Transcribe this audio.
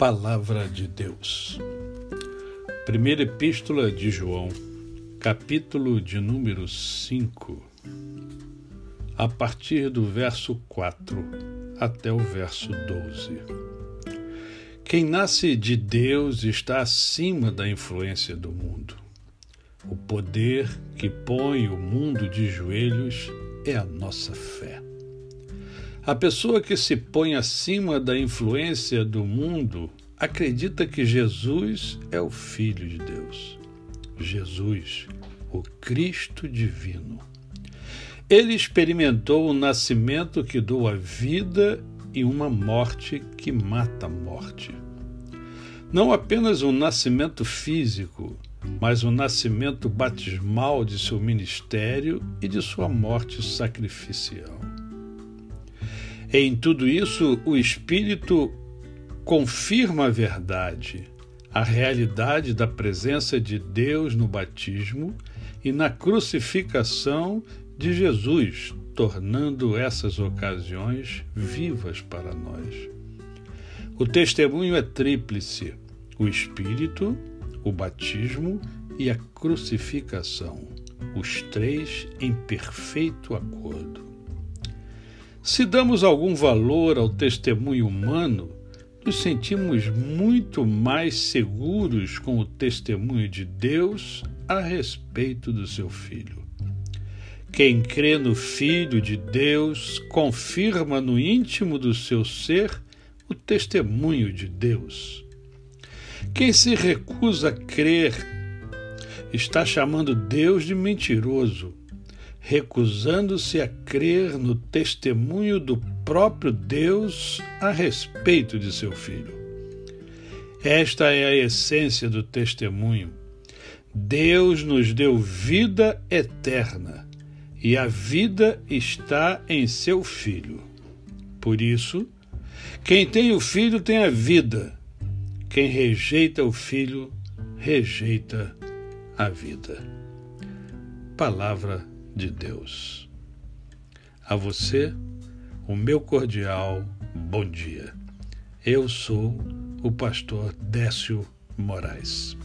Palavra de Deus. Primeira Epístola de João, capítulo de número 5, a partir do verso 4 até o verso 12. Quem nasce de Deus está acima da influência do mundo. O poder que põe o mundo de joelhos é a nossa fé. A pessoa que se põe acima da influência do mundo acredita que Jesus é o Filho de Deus. Jesus, o Cristo divino. Ele experimentou o nascimento que doa vida e uma morte que mata a morte. Não apenas um nascimento físico, mas o nascimento batismal de seu ministério e de sua morte sacrificial. Em tudo isso, o Espírito confirma a verdade, a realidade da presença de Deus no batismo e na crucificação de Jesus, tornando essas ocasiões vivas para nós. O testemunho é tríplice: o Espírito, o batismo e a crucificação, os três em perfeito acordo. Se damos algum valor ao testemunho humano, nos sentimos muito mais seguros com o testemunho de Deus a respeito do seu Filho. Quem crê no Filho de Deus confirma no íntimo do seu ser o testemunho de Deus. Quem se recusa a crer está chamando Deus de mentiroso recusando-se a crer no testemunho do próprio Deus a respeito de seu filho. Esta é a essência do testemunho. Deus nos deu vida eterna e a vida está em seu filho. Por isso, quem tem o filho tem a vida. Quem rejeita o filho, rejeita a vida. Palavra de Deus. A você, o meu cordial bom dia. Eu sou o pastor Décio Moraes.